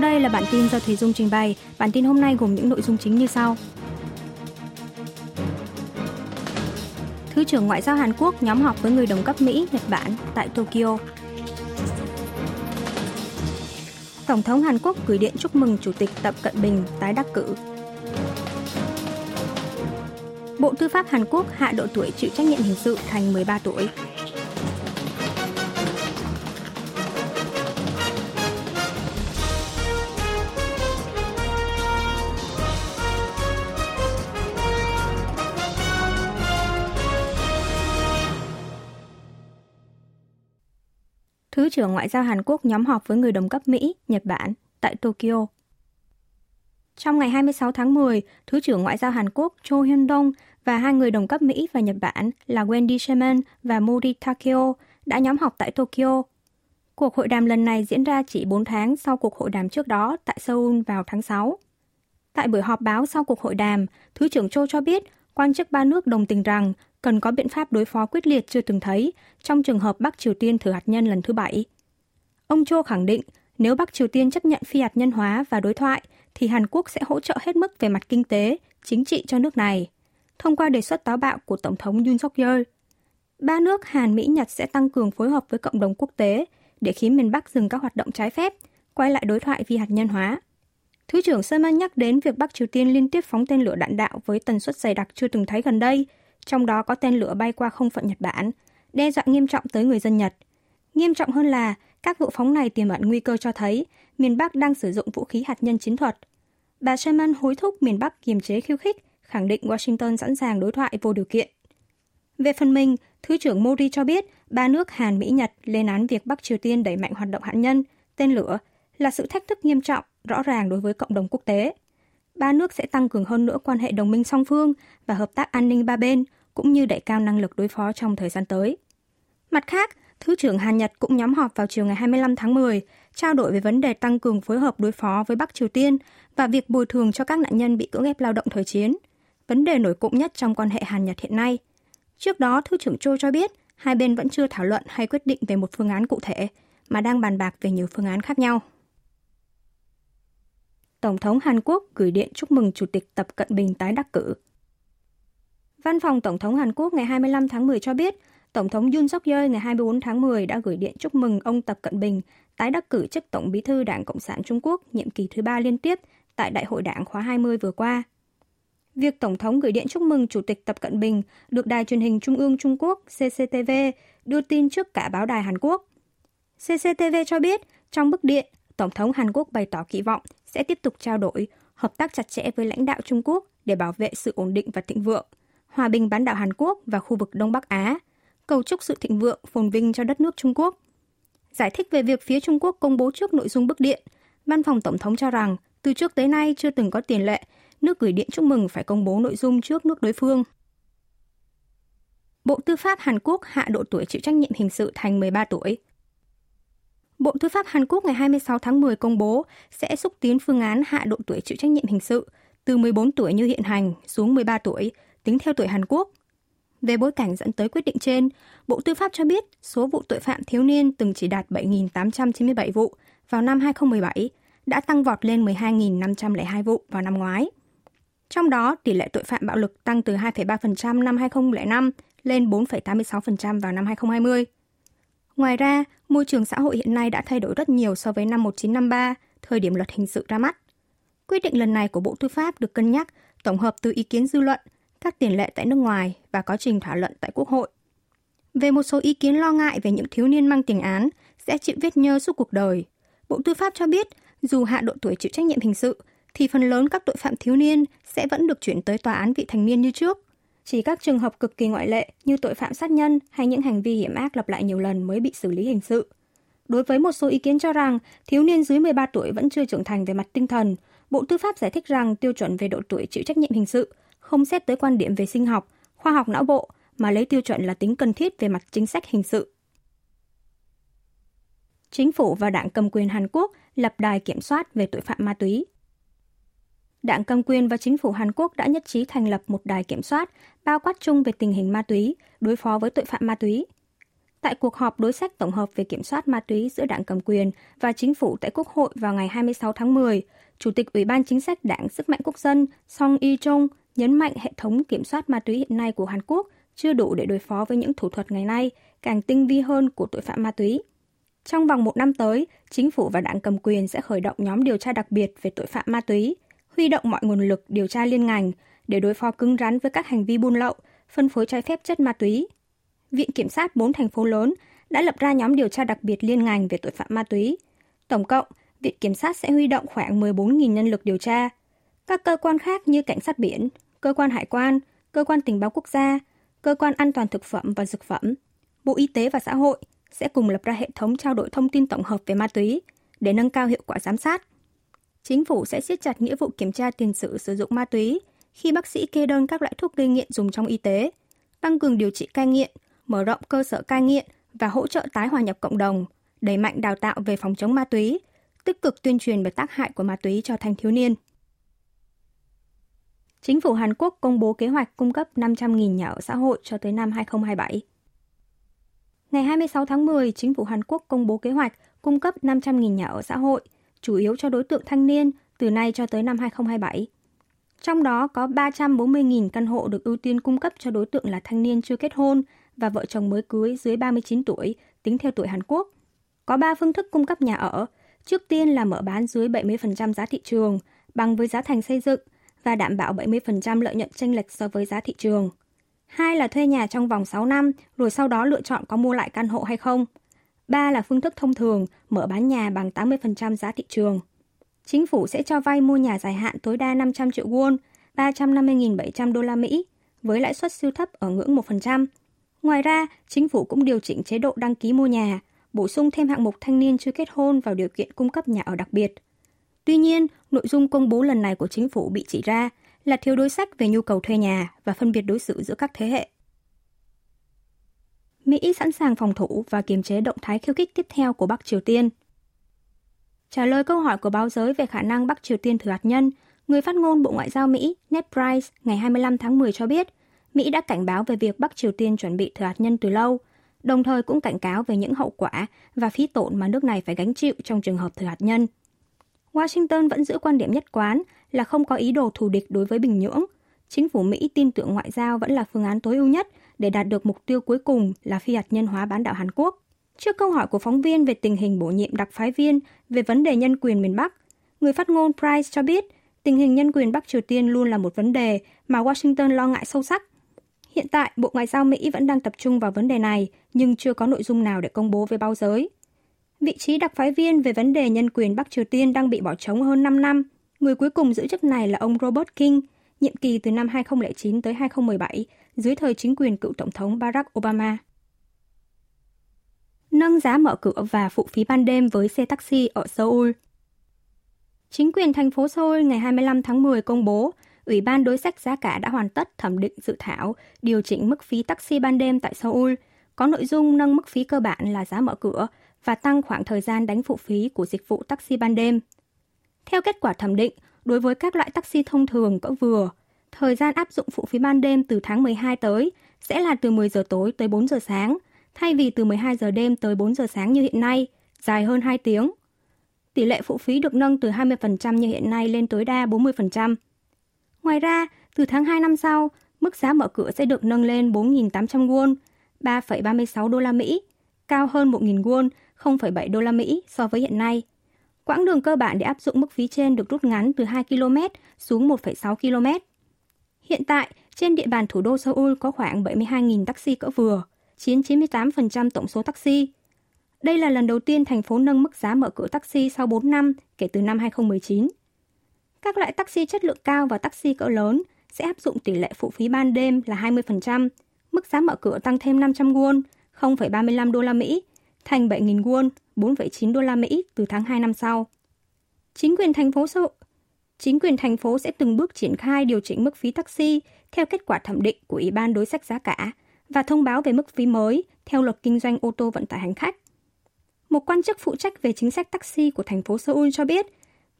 Sau đây là bản tin do Thùy Dung trình bày. Bản tin hôm nay gồm những nội dung chính như sau. Thứ trưởng Ngoại giao Hàn Quốc nhóm họp với người đồng cấp Mỹ, Nhật Bản tại Tokyo. Tổng thống Hàn Quốc gửi điện chúc mừng Chủ tịch Tập Cận Bình tái đắc cử. Bộ Tư pháp Hàn Quốc hạ độ tuổi chịu trách nhiệm hình sự thành 13 tuổi. Thứ trưởng Ngoại giao Hàn Quốc nhóm họp với người đồng cấp Mỹ, Nhật Bản tại Tokyo. Trong ngày 26 tháng 10, Thứ trưởng Ngoại giao Hàn Quốc Cho Hyun Dong và hai người đồng cấp Mỹ và Nhật Bản là Wendy Sherman và Mori Takeo đã nhóm họp tại Tokyo. Cuộc hội đàm lần này diễn ra chỉ 4 tháng sau cuộc hội đàm trước đó tại Seoul vào tháng 6. Tại buổi họp báo sau cuộc hội đàm, Thứ trưởng Cho cho biết quan chức ba nước đồng tình rằng cần có biện pháp đối phó quyết liệt chưa từng thấy trong trường hợp Bắc Triều Tiên thử hạt nhân lần thứ bảy. Ông Cho khẳng định nếu Bắc Triều Tiên chấp nhận phi hạt nhân hóa và đối thoại, thì Hàn Quốc sẽ hỗ trợ hết mức về mặt kinh tế, chính trị cho nước này, thông qua đề xuất táo bạo của Tổng thống Yoon suk yeol Ba nước Hàn, Mỹ, Nhật sẽ tăng cường phối hợp với cộng đồng quốc tế để khiến miền Bắc dừng các hoạt động trái phép, quay lại đối thoại phi hạt nhân hóa. Thứ trưởng Sherman nhắc đến việc Bắc Triều Tiên liên tiếp phóng tên lửa đạn đạo với tần suất dày đặc chưa từng thấy gần đây, trong đó có tên lửa bay qua không phận Nhật Bản, đe dọa nghiêm trọng tới người dân Nhật. Nghiêm trọng hơn là các vụ phóng này tiềm ẩn nguy cơ cho thấy miền Bắc đang sử dụng vũ khí hạt nhân chiến thuật. Bà Sherman hối thúc miền Bắc kiềm chế khiêu khích, khẳng định Washington sẵn sàng đối thoại vô điều kiện. Về phần mình, Thứ trưởng Modi cho biết ba nước Hàn, Mỹ, Nhật lên án việc Bắc Triều Tiên đẩy mạnh hoạt động hạt nhân, tên lửa là sự thách thức nghiêm trọng, rõ ràng đối với cộng đồng quốc tế. Ba nước sẽ tăng cường hơn nữa quan hệ đồng minh song phương và hợp tác an ninh ba bên, cũng như đẩy cao năng lực đối phó trong thời gian tới. Mặt khác, Thứ trưởng Hàn Nhật cũng nhóm họp vào chiều ngày 25 tháng 10, trao đổi về vấn đề tăng cường phối hợp đối phó với Bắc Triều Tiên và việc bồi thường cho các nạn nhân bị cưỡng ép lao động thời chiến, vấn đề nổi cộng nhất trong quan hệ Hàn Nhật hiện nay. Trước đó, Thứ trưởng Cho cho biết hai bên vẫn chưa thảo luận hay quyết định về một phương án cụ thể, mà đang bàn bạc về nhiều phương án khác nhau. Tổng thống Hàn Quốc gửi điện chúc mừng Chủ tịch Tập Cận Bình tái đắc cử. Văn phòng Tổng thống Hàn Quốc ngày 25 tháng 10 cho biết, Tổng thống Yoon suk yeol ngày 24 tháng 10 đã gửi điện chúc mừng ông Tập Cận Bình tái đắc cử chức Tổng bí thư Đảng Cộng sản Trung Quốc nhiệm kỳ thứ ba liên tiếp tại Đại hội Đảng khóa 20 vừa qua. Việc Tổng thống gửi điện chúc mừng Chủ tịch Tập Cận Bình được Đài truyền hình Trung ương Trung Quốc CCTV đưa tin trước cả báo đài Hàn Quốc. CCTV cho biết, trong bức điện, Tổng thống Hàn Quốc bày tỏ kỳ vọng sẽ tiếp tục trao đổi, hợp tác chặt chẽ với lãnh đạo Trung Quốc để bảo vệ sự ổn định và thịnh vượng, hòa bình bán đảo Hàn Quốc và khu vực Đông Bắc Á, cầu chúc sự thịnh vượng, phồn vinh cho đất nước Trung Quốc. Giải thích về việc phía Trung Quốc công bố trước nội dung bức điện, Văn phòng Tổng thống cho rằng từ trước tới nay chưa từng có tiền lệ nước gửi điện chúc mừng phải công bố nội dung trước nước đối phương. Bộ Tư pháp Hàn Quốc hạ độ tuổi chịu trách nhiệm hình sự thành 13 tuổi. Bộ Tư pháp Hàn Quốc ngày 26 tháng 10 công bố sẽ xúc tiến phương án hạ độ tuổi chịu trách nhiệm hình sự từ 14 tuổi như hiện hành xuống 13 tuổi, tính theo tuổi Hàn Quốc. Về bối cảnh dẫn tới quyết định trên, Bộ Tư pháp cho biết số vụ tội phạm thiếu niên từng chỉ đạt 7.897 vụ vào năm 2017 đã tăng vọt lên 12.502 vụ vào năm ngoái. Trong đó, tỷ lệ tội phạm bạo lực tăng từ 2,3% năm 2005 lên 4,86% vào năm 2020. Ngoài ra, môi trường xã hội hiện nay đã thay đổi rất nhiều so với năm 1953, thời điểm luật hình sự ra mắt. Quyết định lần này của Bộ Tư pháp được cân nhắc tổng hợp từ ý kiến dư luận, các tiền lệ tại nước ngoài và quá trình thảo luận tại Quốc hội. Về một số ý kiến lo ngại về những thiếu niên mang tiền án sẽ chịu vết nhơ suốt cuộc đời, Bộ Tư pháp cho biết dù hạ độ tuổi chịu trách nhiệm hình sự, thì phần lớn các tội phạm thiếu niên sẽ vẫn được chuyển tới tòa án vị thành niên như trước. Chỉ các trường hợp cực kỳ ngoại lệ như tội phạm sát nhân hay những hành vi hiểm ác lặp lại nhiều lần mới bị xử lý hình sự. Đối với một số ý kiến cho rằng thiếu niên dưới 13 tuổi vẫn chưa trưởng thành về mặt tinh thần, Bộ Tư pháp giải thích rằng tiêu chuẩn về độ tuổi chịu trách nhiệm hình sự không xét tới quan điểm về sinh học, khoa học não bộ mà lấy tiêu chuẩn là tính cần thiết về mặt chính sách hình sự. Chính phủ và đảng cầm quyền Hàn Quốc lập đài kiểm soát về tội phạm ma túy. Đảng cầm quyền và chính phủ Hàn Quốc đã nhất trí thành lập một đài kiểm soát bao quát chung về tình hình ma túy, đối phó với tội phạm ma túy. Tại cuộc họp đối sách tổng hợp về kiểm soát ma túy giữa đảng cầm quyền và chính phủ tại Quốc hội vào ngày 26 tháng 10, Chủ tịch Ủy ban Chính sách Đảng Sức mạnh Quốc dân Song Y-chung nhấn mạnh hệ thống kiểm soát ma túy hiện nay của Hàn Quốc chưa đủ để đối phó với những thủ thuật ngày nay càng tinh vi hơn của tội phạm ma túy. Trong vòng một năm tới, chính phủ và đảng cầm quyền sẽ khởi động nhóm điều tra đặc biệt về tội phạm ma túy, huy động mọi nguồn lực điều tra liên ngành để đối phó cứng rắn với các hành vi buôn lậu, phân phối trái phép chất ma túy. Viện Kiểm sát bốn thành phố lớn đã lập ra nhóm điều tra đặc biệt liên ngành về tội phạm ma túy. Tổng cộng, Viện Kiểm sát sẽ huy động khoảng 14.000 nhân lực điều tra. Các cơ quan khác như Cảnh sát biển, Cơ quan Hải quan, Cơ quan Tình báo Quốc gia, Cơ quan An toàn Thực phẩm và Dược phẩm, Bộ Y tế và Xã hội sẽ cùng lập ra hệ thống trao đổi thông tin tổng hợp về ma túy để nâng cao hiệu quả giám sát. Chính phủ sẽ siết chặt nghĩa vụ kiểm tra tiền sử sử dụng ma túy khi bác sĩ kê đơn các loại thuốc gây nghiện dùng trong y tế, tăng cường điều trị cai nghiện, mở rộng cơ sở cai nghiện và hỗ trợ tái hòa nhập cộng đồng, đẩy mạnh đào tạo về phòng chống ma túy, tích cực tuyên truyền về tác hại của ma túy cho thanh thiếu niên. Chính phủ Hàn Quốc công bố kế hoạch cung cấp 500.000 nhà ở xã hội cho tới năm 2027. Ngày 26 tháng 10, chính phủ Hàn Quốc công bố kế hoạch cung cấp 500.000 nhà ở xã hội, chủ yếu cho đối tượng thanh niên từ nay cho tới năm 2027. Trong đó có 340.000 căn hộ được ưu tiên cung cấp cho đối tượng là thanh niên chưa kết hôn và vợ chồng mới cưới dưới 39 tuổi, tính theo tuổi Hàn Quốc. Có 3 phương thức cung cấp nhà ở. Trước tiên là mở bán dưới 70% giá thị trường, bằng với giá thành xây dựng và đảm bảo 70% lợi nhuận chênh lệch so với giá thị trường. Hai là thuê nhà trong vòng 6 năm, rồi sau đó lựa chọn có mua lại căn hộ hay không. Ba là phương thức thông thường, mở bán nhà bằng 80% giá thị trường. Chính phủ sẽ cho vay mua nhà dài hạn tối đa 500 triệu won, 350.700 đô la Mỹ, với lãi suất siêu thấp ở ngưỡng 1%. Ngoài ra, chính phủ cũng điều chỉnh chế độ đăng ký mua nhà, bổ sung thêm hạng mục thanh niên chưa kết hôn vào điều kiện cung cấp nhà ở đặc biệt. Tuy nhiên, nội dung công bố lần này của chính phủ bị chỉ ra là thiếu đối sách về nhu cầu thuê nhà và phân biệt đối xử giữa các thế hệ. Mỹ sẵn sàng phòng thủ và kiềm chế động thái khiêu khích tiếp theo của Bắc Triều Tiên. Trả lời câu hỏi của báo giới về khả năng Bắc Triều Tiên thử hạt nhân, người phát ngôn Bộ Ngoại giao Mỹ Ned Price ngày 25 tháng 10 cho biết Mỹ đã cảnh báo về việc Bắc Triều Tiên chuẩn bị thử hạt nhân từ lâu, đồng thời cũng cảnh cáo về những hậu quả và phí tổn mà nước này phải gánh chịu trong trường hợp thử hạt nhân. Washington vẫn giữ quan điểm nhất quán là không có ý đồ thù địch đối với Bình Nhưỡng. Chính phủ Mỹ tin tưởng ngoại giao vẫn là phương án tối ưu nhất để đạt được mục tiêu cuối cùng là phi hạt nhân hóa bán đảo Hàn Quốc. Trước câu hỏi của phóng viên về tình hình bổ nhiệm đặc phái viên về vấn đề nhân quyền miền Bắc, người phát ngôn Price cho biết tình hình nhân quyền Bắc Triều Tiên luôn là một vấn đề mà Washington lo ngại sâu sắc. Hiện tại, Bộ Ngoại giao Mỹ vẫn đang tập trung vào vấn đề này, nhưng chưa có nội dung nào để công bố với báo giới. Vị trí đặc phái viên về vấn đề nhân quyền Bắc Triều Tiên đang bị bỏ trống hơn 5 năm. Người cuối cùng giữ chức này là ông Robert King, nhiệm kỳ từ năm 2009 tới 2017, dưới thời chính quyền cựu Tổng thống Barack Obama. Nâng giá mở cửa và phụ phí ban đêm với xe taxi ở Seoul Chính quyền thành phố Seoul ngày 25 tháng 10 công bố, Ủy ban đối sách giá cả đã hoàn tất thẩm định dự thảo điều chỉnh mức phí taxi ban đêm tại Seoul, có nội dung nâng mức phí cơ bản là giá mở cửa và tăng khoảng thời gian đánh phụ phí của dịch vụ taxi ban đêm. Theo kết quả thẩm định, đối với các loại taxi thông thường cỡ vừa, thời gian áp dụng phụ phí ban đêm từ tháng 12 tới sẽ là từ 10 giờ tối tới 4 giờ sáng, thay vì từ 12 giờ đêm tới 4 giờ sáng như hiện nay, dài hơn 2 tiếng. Tỷ lệ phụ phí được nâng từ 20% như hiện nay lên tối đa 40%. Ngoài ra, từ tháng 2 năm sau, mức giá mở cửa sẽ được nâng lên 4.800 won, 3,36 đô la Mỹ, cao hơn 1.000 won 0,7 đô la Mỹ so với hiện nay. Quãng đường cơ bản để áp dụng mức phí trên được rút ngắn từ 2 km xuống 1,6 km. Hiện tại, trên địa bàn thủ đô Seoul có khoảng 72.000 taxi cỡ vừa, chiếm 98% tổng số taxi. Đây là lần đầu tiên thành phố nâng mức giá mở cửa taxi sau 4 năm kể từ năm 2019. Các loại taxi chất lượng cao và taxi cỡ lớn sẽ áp dụng tỷ lệ phụ phí ban đêm là 20%, mức giá mở cửa tăng thêm 500 won, 0,35 đô la Mỹ thành 7.000 won, 4,9 đô la Mỹ từ tháng 2 năm sau. Chính quyền thành phố Seoul Chính quyền thành phố sẽ từng bước triển khai điều chỉnh mức phí taxi theo kết quả thẩm định của Ủy ban đối sách giá cả và thông báo về mức phí mới theo luật kinh doanh ô tô vận tải hành khách. Một quan chức phụ trách về chính sách taxi của thành phố Seoul cho biết,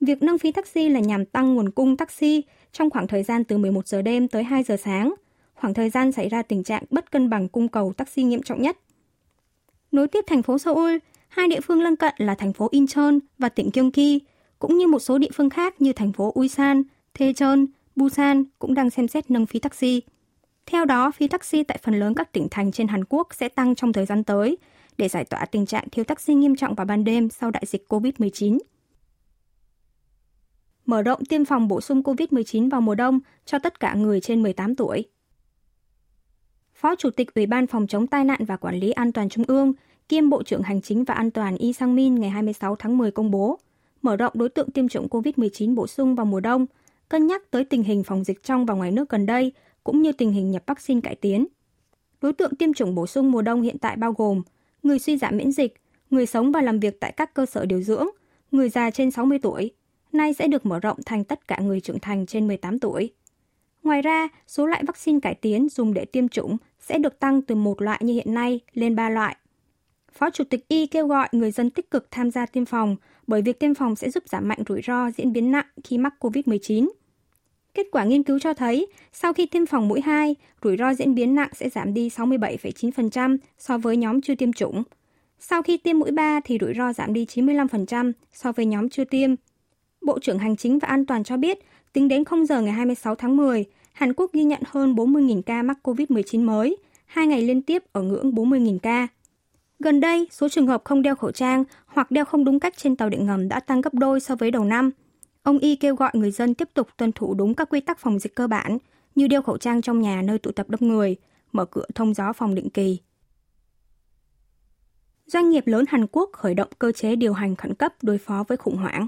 việc nâng phí taxi là nhằm tăng nguồn cung taxi trong khoảng thời gian từ 11 giờ đêm tới 2 giờ sáng, khoảng thời gian xảy ra tình trạng bất cân bằng cung cầu taxi nghiêm trọng nhất. Nối tiếp thành phố Seoul, hai địa phương lân cận là thành phố Incheon và tỉnh Gyeonggi, cũng như một số địa phương khác như thành phố Ulsan, Daejeon, Busan cũng đang xem xét nâng phí taxi. Theo đó, phí taxi tại phần lớn các tỉnh thành trên Hàn Quốc sẽ tăng trong thời gian tới để giải tỏa tình trạng thiếu taxi nghiêm trọng vào ban đêm sau đại dịch COVID-19. Mở rộng tiêm phòng bổ sung COVID-19 vào mùa đông cho tất cả người trên 18 tuổi. Phó Chủ tịch Ủy ban Phòng chống tai nạn và Quản lý An toàn Trung ương, kiêm Bộ trưởng Hành chính và An toàn Y Sang Min ngày 26 tháng 10 công bố, mở rộng đối tượng tiêm chủng COVID-19 bổ sung vào mùa đông, cân nhắc tới tình hình phòng dịch trong và ngoài nước gần đây, cũng như tình hình nhập vaccine cải tiến. Đối tượng tiêm chủng bổ sung mùa đông hiện tại bao gồm người suy giảm miễn dịch, người sống và làm việc tại các cơ sở điều dưỡng, người già trên 60 tuổi, nay sẽ được mở rộng thành tất cả người trưởng thành trên 18 tuổi. Ngoài ra, số loại vaccine cải tiến dùng để tiêm chủng sẽ được tăng từ một loại như hiện nay lên ba loại. Phó Chủ tịch Y kêu gọi người dân tích cực tham gia tiêm phòng bởi việc tiêm phòng sẽ giúp giảm mạnh rủi ro diễn biến nặng khi mắc COVID-19. Kết quả nghiên cứu cho thấy, sau khi tiêm phòng mũi 2, rủi ro diễn biến nặng sẽ giảm đi 67,9% so với nhóm chưa tiêm chủng. Sau khi tiêm mũi 3 thì rủi ro giảm đi 95% so với nhóm chưa tiêm. Bộ trưởng Hành chính và An toàn cho biết, tính đến 0 giờ ngày 26 tháng 10, Hàn Quốc ghi nhận hơn 40.000 ca mắc COVID-19 mới, hai ngày liên tiếp ở ngưỡng 40.000 ca. Gần đây, số trường hợp không đeo khẩu trang hoặc đeo không đúng cách trên tàu điện ngầm đã tăng gấp đôi so với đầu năm. Ông Y kêu gọi người dân tiếp tục tuân thủ đúng các quy tắc phòng dịch cơ bản như đeo khẩu trang trong nhà nơi tụ tập đông người, mở cửa thông gió phòng định kỳ. Doanh nghiệp lớn Hàn Quốc khởi động cơ chế điều hành khẩn cấp đối phó với khủng hoảng.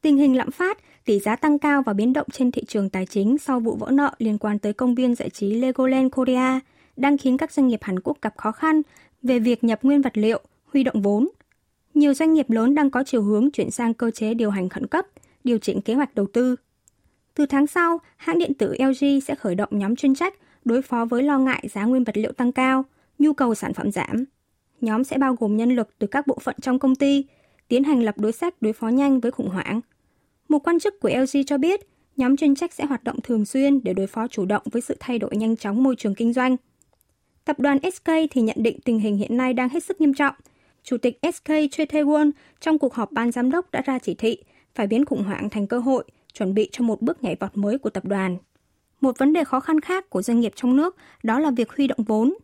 Tình hình lạm phát, tỷ giá tăng cao và biến động trên thị trường tài chính sau vụ vỡ nợ liên quan tới công viên giải trí Legoland Korea đang khiến các doanh nghiệp Hàn Quốc gặp khó khăn về việc nhập nguyên vật liệu, huy động vốn. Nhiều doanh nghiệp lớn đang có chiều hướng chuyển sang cơ chế điều hành khẩn cấp, điều chỉnh kế hoạch đầu tư. Từ tháng sau, hãng điện tử LG sẽ khởi động nhóm chuyên trách đối phó với lo ngại giá nguyên vật liệu tăng cao, nhu cầu sản phẩm giảm. Nhóm sẽ bao gồm nhân lực từ các bộ phận trong công ty, tiến hành lập đối sách đối phó nhanh với khủng hoảng. Một quan chức của LG cho biết, nhóm chuyên trách sẽ hoạt động thường xuyên để đối phó chủ động với sự thay đổi nhanh chóng môi trường kinh doanh. Tập đoàn SK thì nhận định tình hình hiện nay đang hết sức nghiêm trọng. Chủ tịch SK Choi Tae-won trong cuộc họp ban giám đốc đã ra chỉ thị phải biến khủng hoảng thành cơ hội, chuẩn bị cho một bước nhảy vọt mới của tập đoàn. Một vấn đề khó khăn khác của doanh nghiệp trong nước đó là việc huy động vốn.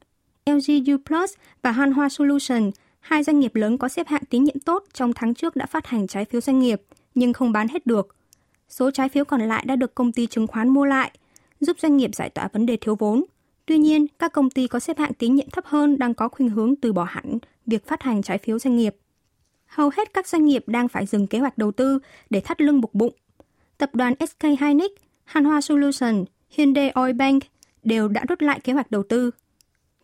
LG U Plus và Hanwha Solution, hai doanh nghiệp lớn có xếp hạng tín nhiệm tốt trong tháng trước đã phát hành trái phiếu doanh nghiệp, nhưng không bán hết được. Số trái phiếu còn lại đã được công ty chứng khoán mua lại, giúp doanh nghiệp giải tỏa vấn đề thiếu vốn. Tuy nhiên, các công ty có xếp hạng tín nhiệm thấp hơn đang có khuynh hướng từ bỏ hẳn việc phát hành trái phiếu doanh nghiệp. Hầu hết các doanh nghiệp đang phải dừng kế hoạch đầu tư để thắt lưng buộc bụng. Tập đoàn SK Hynix, Hanwha Solution, Hyundai Oil Bank đều đã rút lại kế hoạch đầu tư.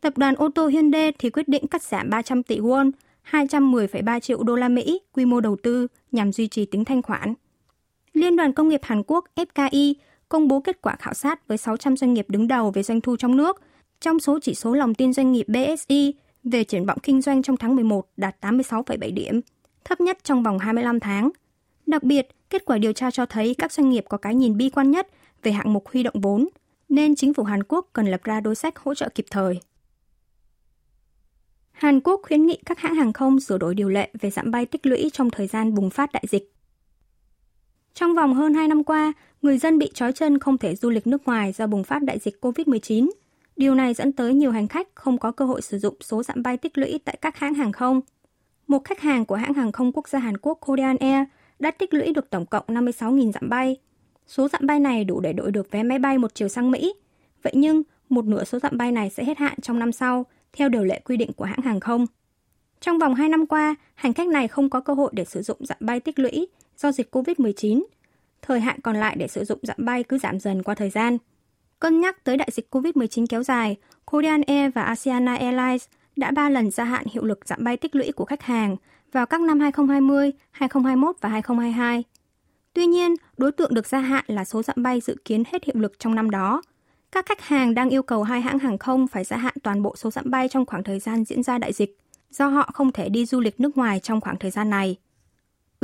Tập đoàn ô tô Hyundai thì quyết định cắt giảm 300 tỷ won, 210,3 triệu đô la Mỹ quy mô đầu tư nhằm duy trì tính thanh khoản. Liên đoàn Công nghiệp Hàn Quốc FKI công bố kết quả khảo sát với 600 doanh nghiệp đứng đầu về doanh thu trong nước. Trong số chỉ số lòng tin doanh nghiệp BSI về triển vọng kinh doanh trong tháng 11 đạt 86,7 điểm, thấp nhất trong vòng 25 tháng. Đặc biệt, kết quả điều tra cho thấy các doanh nghiệp có cái nhìn bi quan nhất về hạng mục huy động vốn, nên chính phủ Hàn Quốc cần lập ra đối sách hỗ trợ kịp thời. Hàn Quốc khuyến nghị các hãng hàng không sửa đổi điều lệ về giảm bay tích lũy trong thời gian bùng phát đại dịch. Trong vòng hơn 2 năm qua, người dân bị trói chân không thể du lịch nước ngoài do bùng phát đại dịch COVID-19. Điều này dẫn tới nhiều hành khách không có cơ hội sử dụng số dặm bay tích lũy tại các hãng hàng không. Một khách hàng của hãng hàng không quốc gia Hàn Quốc Korean Air đã tích lũy được tổng cộng 56.000 dặm bay. Số dặm bay này đủ để đổi được vé máy bay một chiều sang Mỹ. Vậy nhưng, một nửa số dặm bay này sẽ hết hạn trong năm sau, theo điều lệ quy định của hãng hàng không. Trong vòng 2 năm qua, hành khách này không có cơ hội để sử dụng dặm bay tích lũy do dịch COVID-19. Thời hạn còn lại để sử dụng dặm bay cứ giảm dần qua thời gian. Cân nhắc tới đại dịch COVID-19 kéo dài, Korean Air và Asiana Airlines đã 3 lần gia hạn hiệu lực giảm bay tích lũy của khách hàng vào các năm 2020, 2021 và 2022. Tuy nhiên, đối tượng được gia hạn là số dặm bay dự kiến hết hiệu lực trong năm đó. Các khách hàng đang yêu cầu hai hãng hàng không phải gia hạn toàn bộ số dặm bay trong khoảng thời gian diễn ra đại dịch, do họ không thể đi du lịch nước ngoài trong khoảng thời gian này.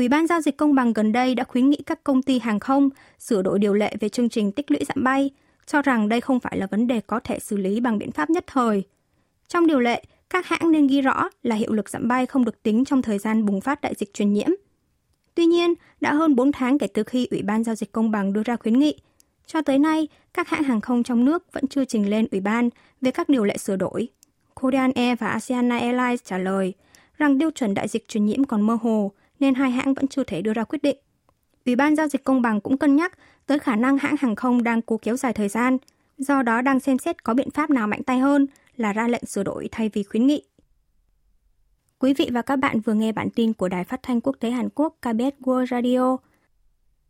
Ủy ban giao dịch công bằng gần đây đã khuyến nghị các công ty hàng không sửa đổi điều lệ về chương trình tích lũy giảm bay, cho rằng đây không phải là vấn đề có thể xử lý bằng biện pháp nhất thời. Trong điều lệ, các hãng nên ghi rõ là hiệu lực giảm bay không được tính trong thời gian bùng phát đại dịch truyền nhiễm. Tuy nhiên, đã hơn 4 tháng kể từ khi Ủy ban Giao dịch Công bằng đưa ra khuyến nghị, cho tới nay, các hãng hàng không trong nước vẫn chưa trình lên Ủy ban về các điều lệ sửa đổi. Korean Air và Asiana Airlines trả lời rằng tiêu chuẩn đại dịch truyền nhiễm còn mơ hồ nên hai hãng vẫn chưa thể đưa ra quyết định. Ủy ban Giao dịch Công bằng cũng cân nhắc tới khả năng hãng hàng không đang cố kéo dài thời gian, do đó đang xem xét có biện pháp nào mạnh tay hơn là ra lệnh sửa đổi thay vì khuyến nghị. Quý vị và các bạn vừa nghe bản tin của Đài Phát thanh Quốc tế Hàn Quốc KBS World Radio